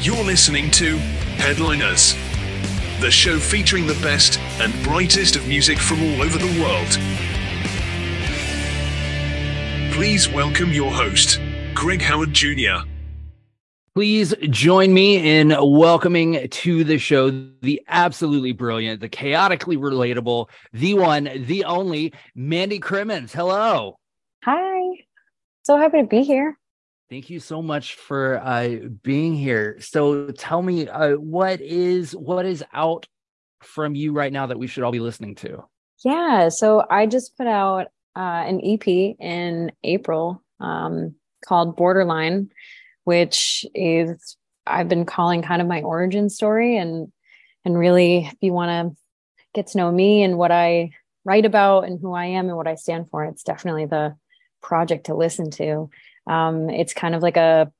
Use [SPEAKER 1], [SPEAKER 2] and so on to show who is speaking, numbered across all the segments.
[SPEAKER 1] You're listening to Headliners, the show featuring the best and brightest of music from all over the world. Please welcome your host, Greg Howard Jr.
[SPEAKER 2] Please join me in welcoming to the show the absolutely brilliant, the chaotically relatable, the one, the only Mandi Crimmins. Hello.
[SPEAKER 3] Hi. So happy to be here.
[SPEAKER 2] Thank you so much for uh, being here. So tell me, uh, what is what is out from you right now that we should all be listening to?
[SPEAKER 3] Yeah. So I just put out uh, an EP in April um, called Borderline, which is I've been calling kind of my origin story, and and really, if you want to get to know me and what I write about and who I am and what I stand for, it's definitely the project to listen to. Um, it's kind of like a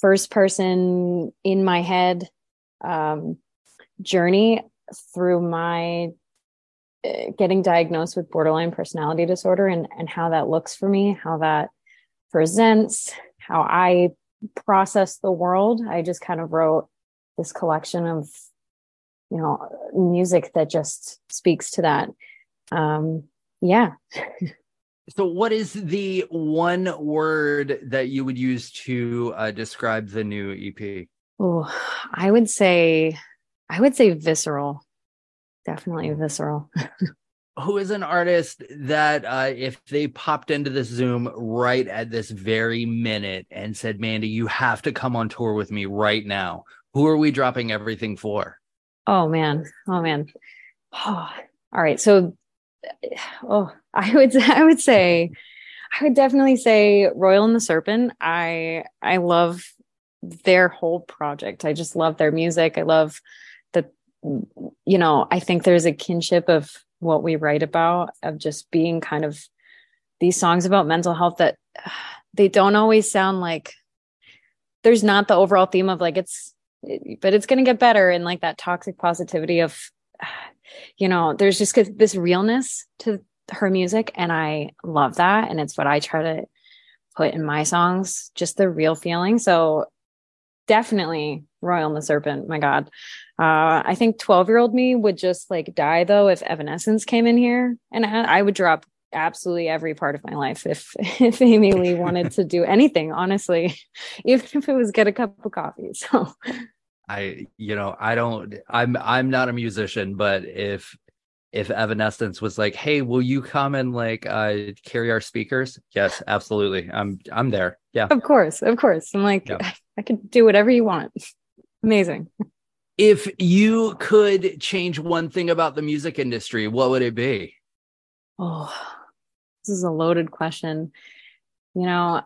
[SPEAKER 3] first person in my head um, journey through my uh, getting diagnosed with borderline personality disorder and, and how that looks for me, how that presents, how I process the world. I just kind of wrote this collection of, you know, music that just speaks to that. Um, yeah.
[SPEAKER 2] So, what is the one word that you would use to uh, describe the new EP?
[SPEAKER 3] Oh, I would say, I would say visceral. Definitely visceral.
[SPEAKER 2] Who is an artist that, uh, if they popped into this Zoom right at this very minute and said, Mandi, you have to come on tour with me right now, who are we dropping everything for?
[SPEAKER 3] Oh man. Oh man. Oh, all right. So oh, I would I would say I would definitely say Royal and the Serpent. I I love their whole project. I just love their music. I love the you know, I think there's a kinship of what we write about of just being kind of these songs about mental health that they don't always sound like there's not the overall theme of like it's but it's going to get better and like that toxic positivity of you know there's just this realness to her music and i love that and it's what i try to put in my songs just the real feeling. So definitely royal and the serpent my god uh i think 12 year old me would just like die though if evanescence came in here and I, would drop absolutely every part of my life if if amy lee wanted to do anything honestly even if it was get a cup of coffee so
[SPEAKER 2] I, you know, I don't, I'm, I'm not a musician, but if, if Evanescence was like, "Hey, will you come and like uh carry our speakers?" Yes, absolutely. I'm I'm there. Yeah.
[SPEAKER 3] Of course, of course. I'm like,
[SPEAKER 2] Yeah.
[SPEAKER 3] I could do whatever you want. Amazing.
[SPEAKER 2] If you could change one thing about the music industry, what would it be?
[SPEAKER 3] Oh, this is a loaded question. You know,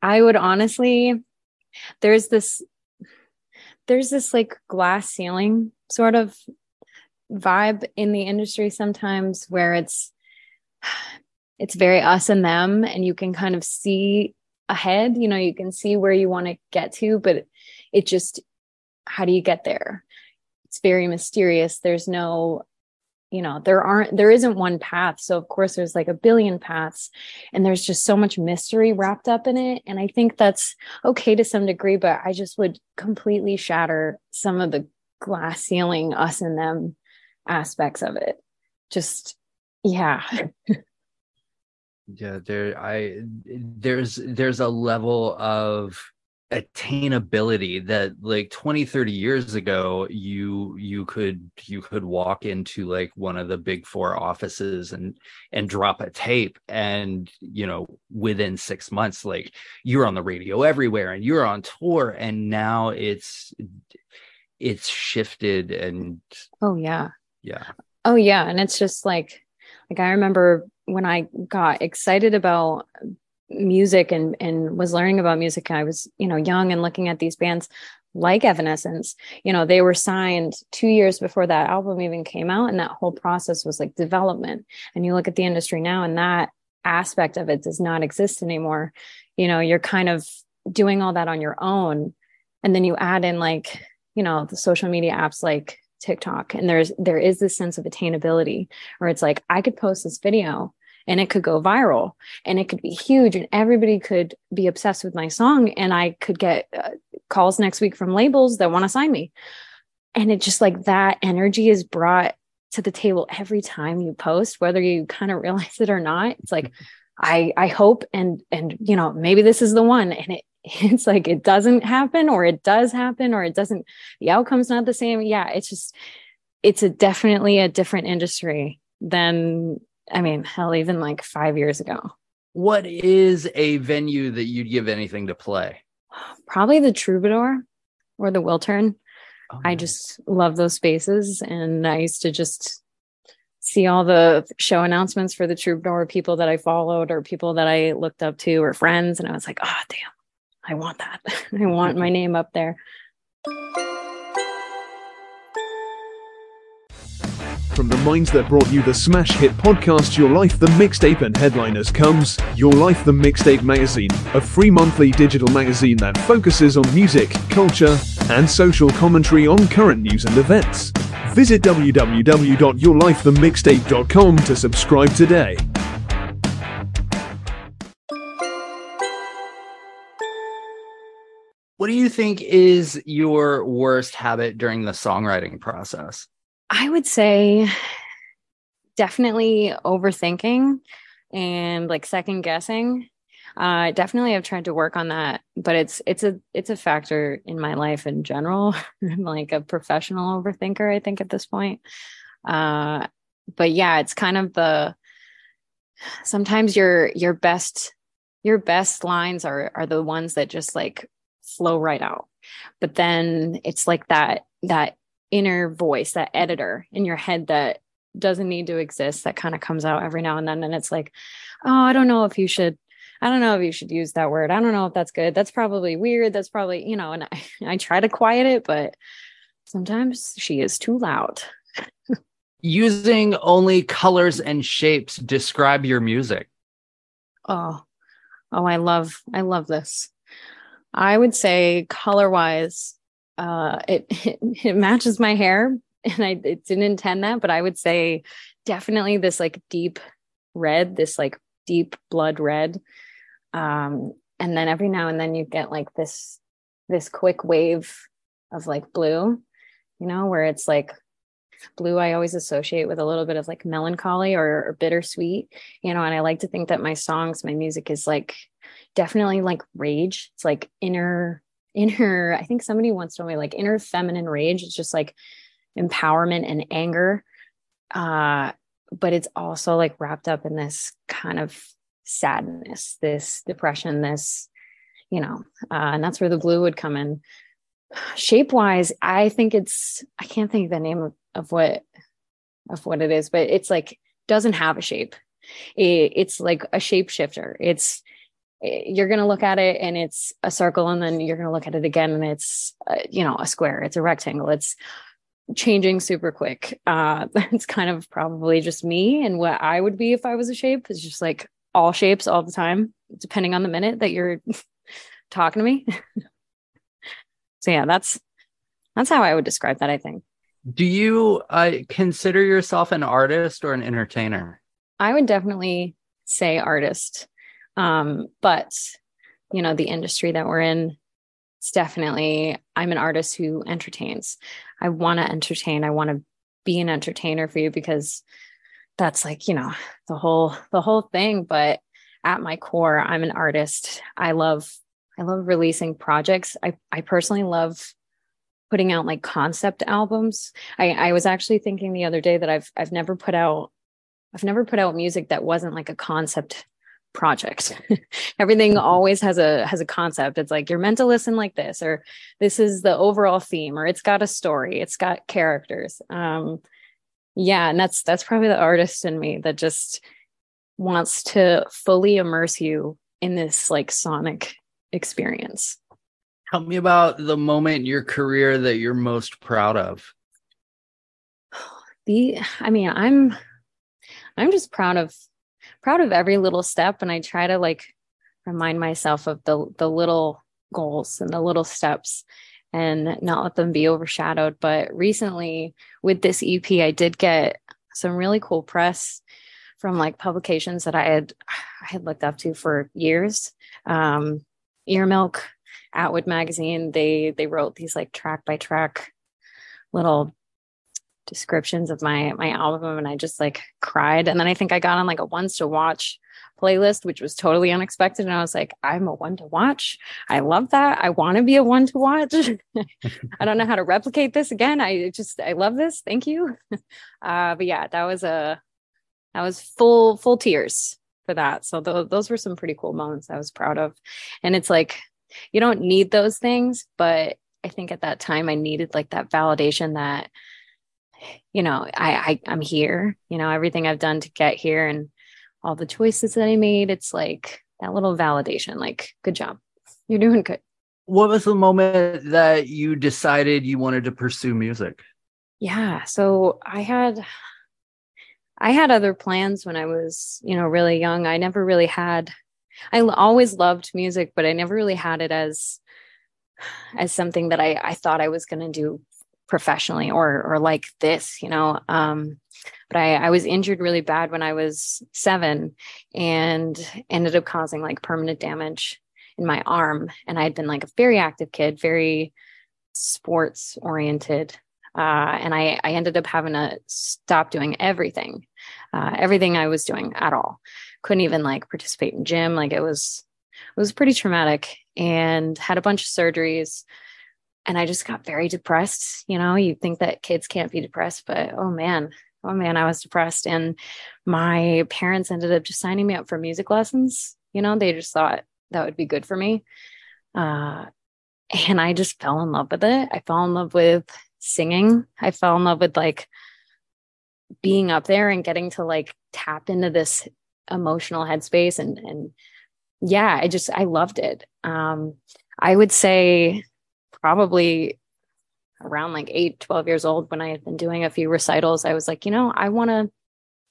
[SPEAKER 3] I would honestly, there's this, there's this like glass ceiling sort of vibe in the industry sometimes where it's, it's very us and them, and you can kind of see ahead, you know, you can see where you want to get to, but it just, how do you get there? It's very mysterious. There's no you know there aren't there isn't one path so of course there's like a billion paths and there's just so much mystery wrapped up in it and i think that's okay to some degree but i just would completely shatter some of the glass ceiling us and them aspects of it just yeah
[SPEAKER 2] yeah there i there's there's a level of attainability that like 20 30 years ago you you could you could walk into like one of the big four offices and and drop a tape and you know within 6 months like you're on the radio everywhere and you're on tour and now it's it's shifted and
[SPEAKER 3] oh yeah.
[SPEAKER 2] Yeah.
[SPEAKER 3] Oh yeah. And it's just like like i remember when i got excited about music and and was learning about music i was you know young and looking at these bands like evanescence. You know they were signed two years before that album even came out and that whole process was like development. And you look at the industry now and that aspect of it does not exist anymore. You know you're kind of doing all that on your own and then you add in like you know the social media apps like tiktok and there's there is this sense of attainability where it's like i could post this video and it could go viral and it could be huge and everybody could be obsessed with my song and i could get uh, calls next week from labels that want to sign me. And it just like that energy is brought to the table every time you post whether you kind of realize it or not. It's like i i hope and and you know maybe this is the one and it it's like it doesn't happen or it does happen or it doesn't the outcome's not the same. Yeah it's just it's a definitely a different industry than I mean, hell, even like five years ago.
[SPEAKER 2] What is a venue that you'd give anything to play?
[SPEAKER 3] Probably the Troubadour or the Wiltern.
[SPEAKER 2] Oh,
[SPEAKER 3] I just love those spaces. And I used to just see all the show announcements for the Troubadour, people that I followed or people that I looked up to or friends. And I was like, oh, damn, I want that. I want my name up there.
[SPEAKER 1] From the minds that brought you the smash hit podcast Your Life the Mixtape and headliners comes Your Life the Mixtape magazine, a free monthly digital magazine that focuses on music, culture, and social commentary on current news and events. Visit www.yourlifethemixtape.com to subscribe today.
[SPEAKER 2] What do you think is your worst habit during the songwriting process?
[SPEAKER 3] I would say definitely overthinking and like second guessing. Uh, definitely I've tried to work on that, but it's it's a it's a factor in my life in general. I'm like a professional overthinker, I think at this point. Uh, but yeah, it's kind of the sometimes your your best your best lines are are the ones that just like flow right out. But then it's like that that inner voice, that editor in your head that doesn't need to exist that kind of comes out every now and then. And it's like, oh, I don't know if you should, I don't know if you should use that word. I don't know if that's good. That's probably weird. That's probably, you know, and I, I try to quiet it, but sometimes she is too loud.
[SPEAKER 2] Using only colors and shapes describe your music.
[SPEAKER 3] Oh, oh, I love, I love this. I would say color wise, uh, it, it, matches my hair, and I didn't intend that, but I would say definitely this like deep red, this like deep blood red. Um, and then every now and then you get like this this quick wave of like blue, you know, where it's like blue I always associate with a little bit of like melancholy or, or bittersweet, you know, and I like to think that my songs, my music is like definitely like rage. It's like inner inner i think somebody once told me like inner feminine rage it's just like empowerment and anger. Uh but it's also like wrapped up in this kind of sadness this depression this you know uh, and that's where the blue would come in. Shape wise i think it's i can't think of the name of, of what of what it is but it's like doesn't have a shape. It, it's like a shapeshifter. It's you're going to look at it and it's a circle and then you're going to look at it again and it's uh, you know a square it's a rectangle it's changing super quick uh that's kind of probably just me and what i would be if i was a shape is just like all shapes all the time depending on the minute that you're talking to me so yeah that's that's how i would describe that i think
[SPEAKER 2] Do you uh, consider yourself an artist or an entertainer?
[SPEAKER 3] I would definitely say artist. Um, but you know, the industry that we're in, it's definitely I'm an artist who entertains. I want to entertain. I want to be an entertainer for you because that's like, you know, the whole the whole thing, but at my core, I'm an artist. I love I love releasing projects. I I personally love putting out like concept albums. I I was actually thinking the other day that I've I've never put out I've never put out music that wasn't like a concept project. Everything always has a has a concept. It's like you're meant to listen like this or this is the overall theme or it's got a story, it's got characters. Um yeah, and that's that's probably the artist in me that just wants to fully immerse you in this like sonic experience.
[SPEAKER 2] Tell me about the moment in your career that you're most proud of.
[SPEAKER 3] The I mean, I'm I'm just proud of proud of every little step and I try to like remind myself of the the little goals and the little steps and not let them be overshadowed. But recently with this EP, I did get some really cool press from like publications that I had I had looked up to for years. Um, EARMILK, Atwood magazine, they they wrote these like track by track little descriptions of my my album and I just like cried. And then I think I got on like a ones to watch playlist which was totally unexpected and I was like I'm a one to watch. I love that. I want to be a one to watch. I don't know how to replicate this again. I just I love this. Thank you. Uh but yeah that was a that was full full tears for that. So th- those were some pretty cool moments I was proud of. And it's like you don't need those things but I think at that time I needed like that validation that you know, I, I I'm here, you know, everything I've done to get here and all the choices that I made, it's like that little validation, like, good job. You're doing good.
[SPEAKER 2] What was the moment that you decided you wanted to pursue music?
[SPEAKER 3] Yeah. So I had I had other plans when I was, you know, really young. I never really had I always loved music, but I never really had it as as something that I I thought I was going to do professionally or or like this you know um but I, I was injured really bad when I was seven and ended up causing like permanent damage in my arm. And I had been like a very active kid, very sports oriented. Uh, and I, I ended up having to stop doing everything, uh, everything I was doing at all. Couldn't even like participate in gym. Like it was, it was pretty traumatic and had a bunch of surgeries and I just got very depressed. You know, you think that kids can't be depressed, but oh man, oh man, I was depressed. And my parents ended up just signing me up for music lessons. You know, they just thought that would be good for me. Uh, and I just fell in love with it. I fell in love with singing. I fell in love with like being up there and getting to like tap into this emotional headspace and and yeah, I just I loved it. Um I would say probably around like 8 12 years old when i had been doing a few recitals i was like you know i want to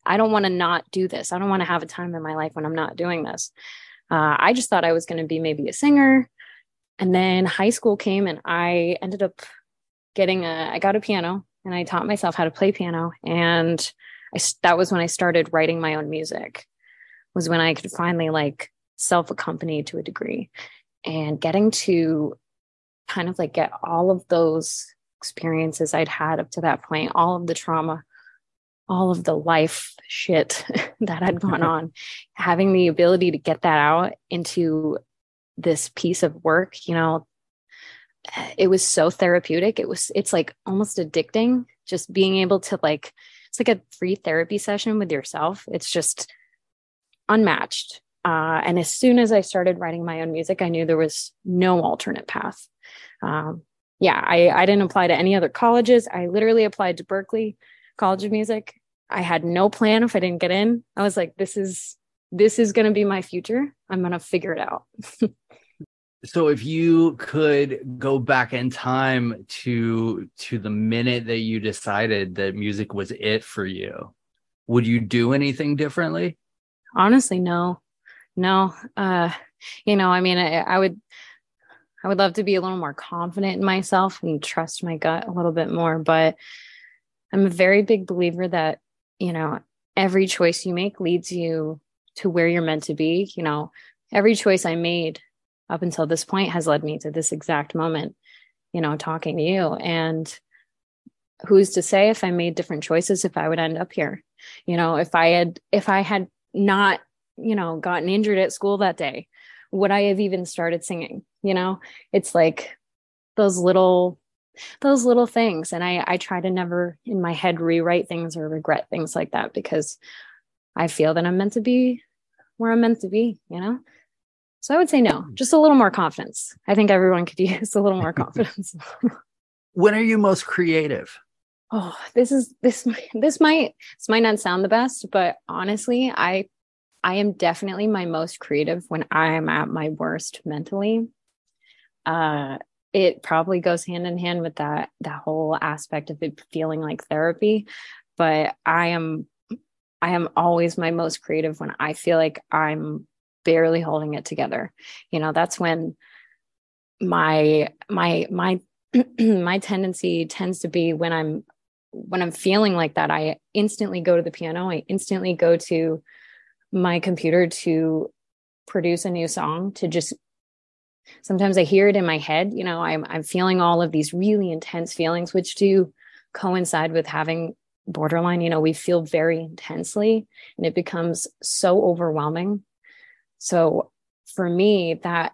[SPEAKER 3] i don't want to not do this. I don't want to have a time in my life when i'm not doing this. Uh, i just thought i was going to be maybe a singer. And then high school came and i ended up getting a i got a piano and i taught myself how to play piano. And i that was when i started writing my own music was when i could finally like self accompany to a degree. And getting to kind of like get all of those experiences I'd had up to that point, all of the trauma, all of the life shit that had gone on, having the ability to get that out into this piece of work, you know, it was so therapeutic. It was, it's like almost addicting just being able to like, it's like a free therapy session with yourself. It's just unmatched. Uh, and as soon as I started writing my own music, I knew there was no alternate path um, yeah, I, I didn't apply to any other colleges. I literally applied to Berklee College of Music. I had no plan if I didn't get in. I was like, this is this is going to be my future. I'm going to figure it out.
[SPEAKER 2] so if you could go back in time to to the minute that you decided that music was it for you, would you do anything differently?
[SPEAKER 3] Honestly, no. No. Uh you know, I mean I, I would I would love to be a little more confident in myself and trust my gut a little bit more. But I'm a very big believer that, you know, every choice you make leads you to where you're meant to be. You know, every choice I made up until this point has led me to this exact moment, you know, talking to you. And who's to say if I made different choices, if I would end up here? You know, if I had, if I had not, you know, gotten injured at school that day, would I have even started singing? You know, it's like those little those little things. And i i try to never in my head rewrite things or regret things like that because i feel that i'm meant to be where i'm meant to be you know? So i would say no hmm. just a little more confidence. I think everyone could use a little more confidence.
[SPEAKER 2] When are you most creative?
[SPEAKER 3] Oh this is this this might this might not sound the best but honestly i i am definitely my most creative when i am at my worst mentally. Uh it probably goes hand in hand with that that whole aspect of it feeling like therapy but i am i am always my most creative when i feel like i'm barely holding it together. You know that's when my my my my tendency tends to be when i'm when i'm feeling like that i instantly go to the piano i instantly go to my computer to produce a new song to just sometimes I hear it in my head. You know, I'm I'm feeling all of these really intense feelings, which do coincide with having borderline. You know, we feel very intensely, and it becomes so overwhelming. So for me, that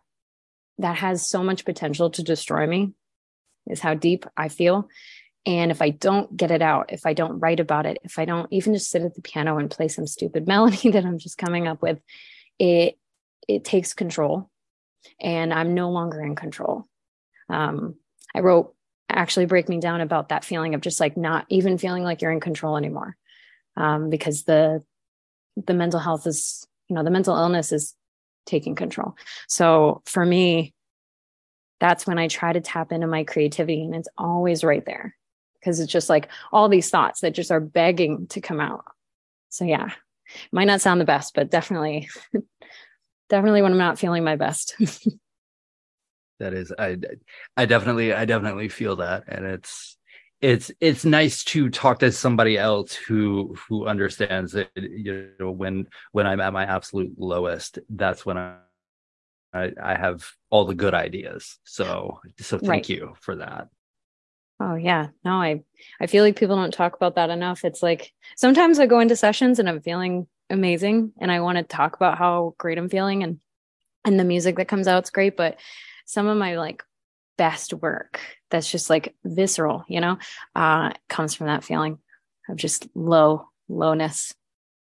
[SPEAKER 3] that has so much potential to destroy me is how deep I feel. And if I don't get it out, if I don't write about it, if I don't even just sit at the piano and play some stupid melody that I'm just coming up with, it it takes control and I'm no longer in control. Um, I wrote actually break me down about that feeling of just like not even feeling like you're in control anymore. Um, because the the mental health is, you know, the mental illness is taking control. So for me, that's when I try to tap into my creativity and it's always right there because it's just like all these thoughts that just are begging to come out. So yeah, might not sound the best, but definitely definitely when I'm not feeling my best.
[SPEAKER 2] that is I I definitely I definitely feel that and it's it's it's nice to talk to somebody else who who understands that you know when when I'm at my absolute lowest that's when I I, I have all the good ideas. So so thank right. you for that.
[SPEAKER 3] Oh yeah. No, I I feel like people don't talk about that enough. It's like sometimes I go into sessions and I'm feeling amazing and I want to talk about how great I'm feeling and and the music that comes out is great, but some of my like best work that's just like visceral, you know, uh comes from that feeling of just low lowness.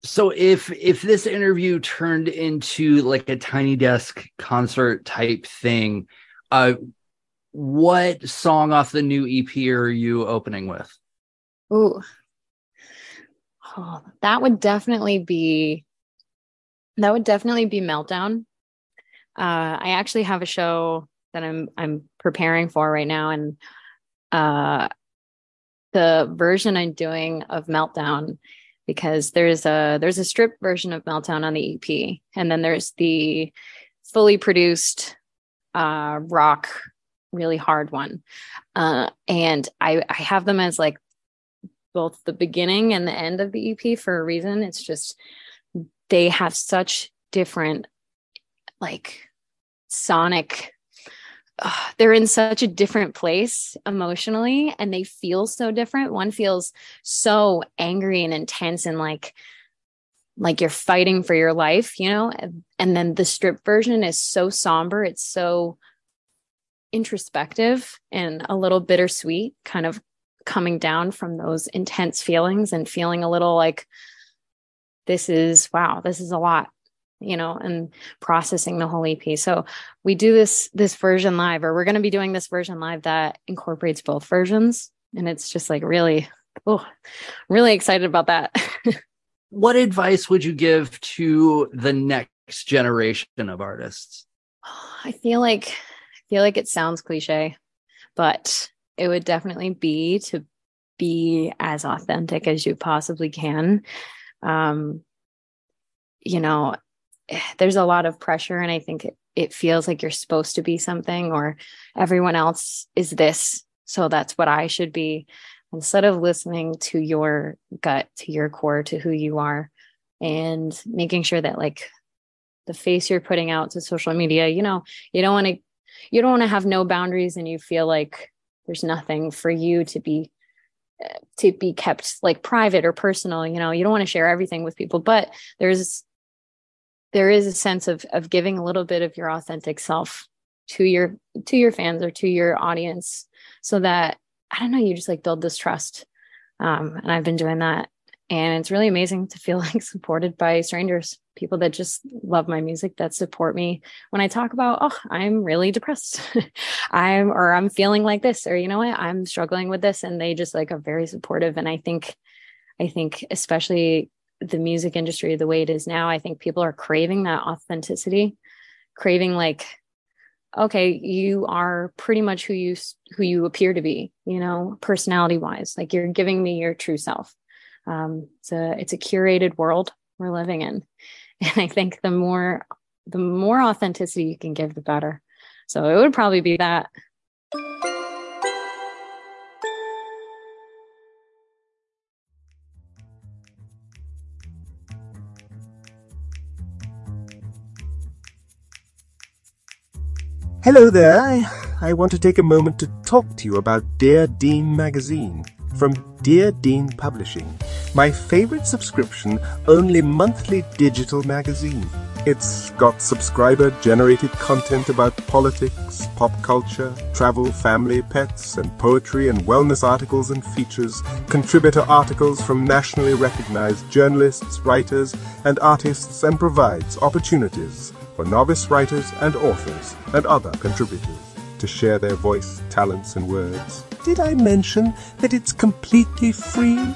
[SPEAKER 2] So if if this interview turned into like a tiny desk concert type thing, uh what song off the new EP are you opening with?
[SPEAKER 3] Ooh, Oh, that would definitely be that would definitely be meltdown. Uh, I actually have a show that I'm I'm preparing for right now, and uh, the version I'm doing of meltdown because there's a there's a stripped version of meltdown on the EP, and then there's the fully produced uh, rock, really hard one, uh, and I I have them as like both the beginning and the end of the EP for a reason. It's just they have such different like sonic uh, they're in such a different place emotionally and they feel so different. One feels so angry and intense and like like you're fighting for your life, you know? And then the strip version is so somber, it's so introspective and a little bittersweet, kind of coming down from those intense feelings and feeling a little like this is wow this is a lot you know and processing the whole ep so we do this this version live or we're going to be doing this version live that incorporates both versions. And it's just like really oh really excited about that.
[SPEAKER 2] What advice would you give to the next generation of artists?
[SPEAKER 3] I feel like feel like it sounds cliche but it would definitely be to be as authentic as you possibly can. Um, you know, there's a lot of pressure, and I think it, it feels like you're supposed to be something, or everyone else is this, so that's what I should be. instead of listening to your gut, to your core, to who you are, and making sure that like the face you're putting out to social media, you know, you don't want to you don't want to have no boundaries and you feel like there's nothing for you to be to be kept like private or personal you know you don't want to share everything with people but there's there is a sense of of giving a little bit of your authentic self to your to your fans or to your audience so that i don't know you just like build this trust. Um and i've been doing that and it's really amazing to feel like supported by strangers people that just love my music that support me. When i talk about oh i'm really depressed. I'm or i'm feeling like this or you know what? I'm struggling with this and they just like are very supportive. And i think i think especially the music industry the way it is now i think people are craving that authenticity craving like okay you are pretty much who you who you appear to be you know personality wise like you're giving me your true self um, it's a it's a curated world we're living in. And i think the more the more authenticity you can give the better. So it would probably be that.
[SPEAKER 4] Hello there. I, I want to take a moment to talk to you about Dear Dean magazine from Dear Dean Publishing, my favorite subscription only monthly digital magazine. It's got subscriber generated content about politics, pop culture, travel, family, pets, and poetry and wellness articles and features, contributor articles from nationally recognized journalists, writers, and artists, and provides opportunities for novice writers and authors and other contributors to share their voice, talents, and words. Did I mention that it's completely free?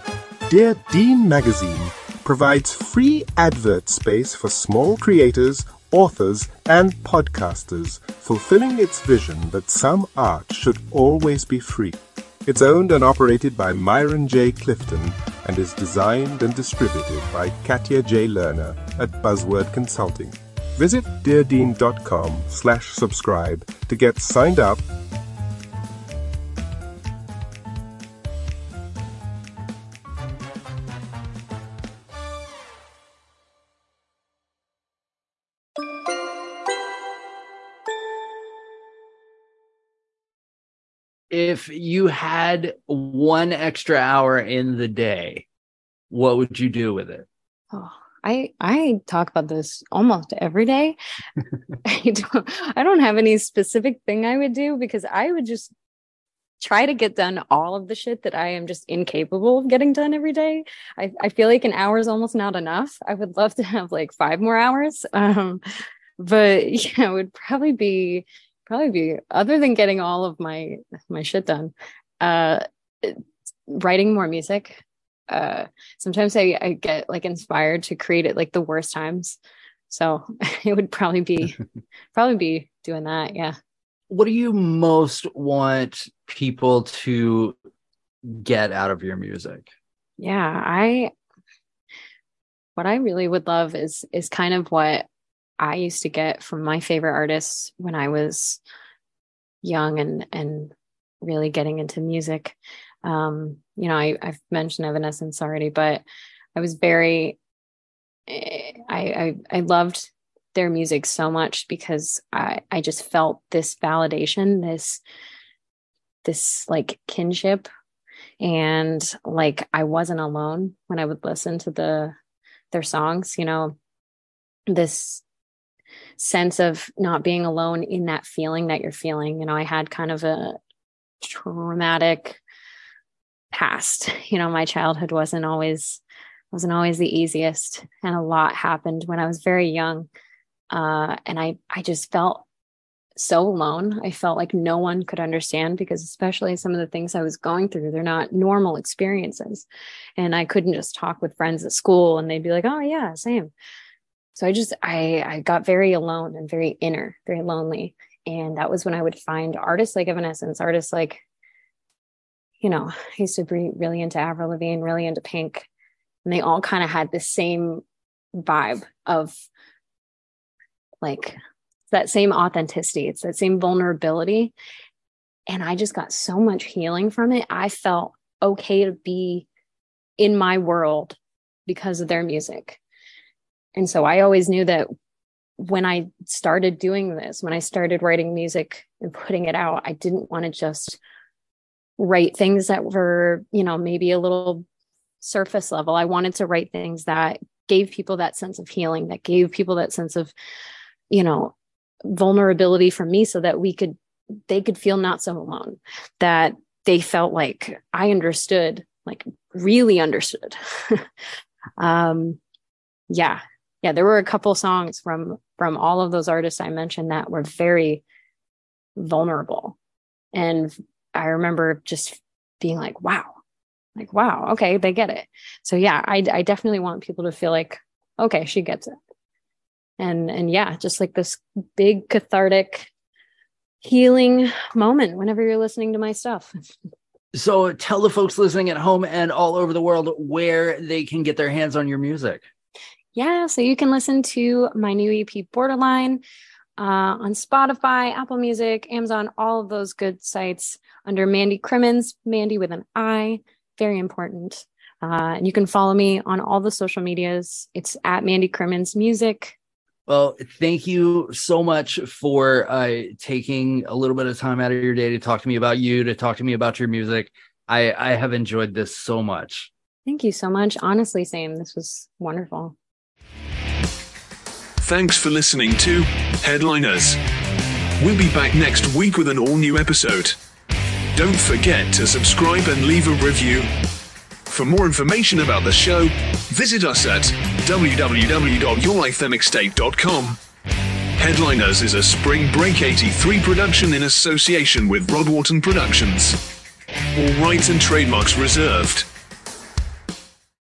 [SPEAKER 4] Dear Dean Magazine provides free advert space for small creators, authors, and podcasters, fulfilling its vision that some art should always be free. It's owned and operated by Myron J. Clifton and is designed and distributed by Katya J. Lerner at Buzzword Consulting. Visit deardean.com slash subscribe to get signed up
[SPEAKER 2] If you had one extra hour in the day, what would you do with it?
[SPEAKER 3] oh, i i talk about this almost every day i don't i don't have any specific thing i would do because i would just try to get done all of the shit that I am just incapable of getting done every day. I, I feel like an hour is almost not enough. I would love to have like five more hours. Um, but yeah, it would probably be probably be other than getting all of my my shit done, uh writing more music. Uh sometimes I, I get like inspired to create it like the worst times. So it would probably be probably be doing that. Yeah.
[SPEAKER 2] What do you most want people to get out of your music?
[SPEAKER 3] yeah i what i really would love is is kind of what i used to get from my favorite artists when i was young and and really getting into music. Um you know I, i've mentioned evanescence already but i was very eh, I, I i loved their music so much because i i just felt this validation this this like kinship. And like I wasn't alone when I would listen to the their songs, you know, this sense of not being alone in that feeling that you're feeling. You know, I had kind of a traumatic past. You know, my childhood wasn't always wasn't always the easiest and a lot happened when I was very young. Uh and I I just felt so alone. I felt like no one could understand because, especially some of the things I was going through, they're not normal experiences. And I couldn't just talk with friends at school and they'd be like, oh, yeah, same. So I just, I, I got very alone and very inner, very lonely. And that was when I would find artists like Evanescence, artists like, you know, I used to be really into Avril Lavigne, really into Pink. And they all kind of had the same vibe of like that same authenticity, it's that same vulnerability. And I just got so much healing from it. I felt okay to be in my world because of their music. And so I always knew that when I started doing this, when I started writing music and putting it out, I didn't want to just write things that were, you know, maybe a little surface level. I wanted to write things that gave people that sense of healing, that gave people that sense of, you know, vulnerability from me so that we could, they could feel not so alone, that they felt like I understood, like really understood. um, yeah. Yeah. There were a couple songs from, from all of those artists I mentioned that were very vulnerable. And I remember just being like, wow, like, wow, okay, they get it. So yeah, I, I definitely want people to feel like, okay, she gets it. And, and yeah, just like this big cathartic healing moment whenever you're listening to my stuff.
[SPEAKER 2] So tell the folks listening at home and all over the world where they can get their hands on your music.
[SPEAKER 3] Yeah, so you can listen to my new EP Borderline uh, on Spotify, Apple Music, Amazon, all of those good sites under Mandi Crimmins, Mandi with an I very important. Uh, and you can follow me on all the social medias. It's at Mandi Crimmins Music.
[SPEAKER 2] Well, thank you so much for uh, taking a little bit of time out of your day to talk to me about you, to talk to me about your music. I, I have enjoyed this so much.
[SPEAKER 3] Thank you so much. Honestly, same. This was wonderful.
[SPEAKER 1] Thanks for listening to Headliners. We'll be back next week with an all new episode. Don't forget to subscribe and leave a review. For more information about the show, visit us at www.yourlifethemixtape.com. Headliners is a Spring Break 83 production in association with Rod Wharton Productions. All rights and trademarks reserved.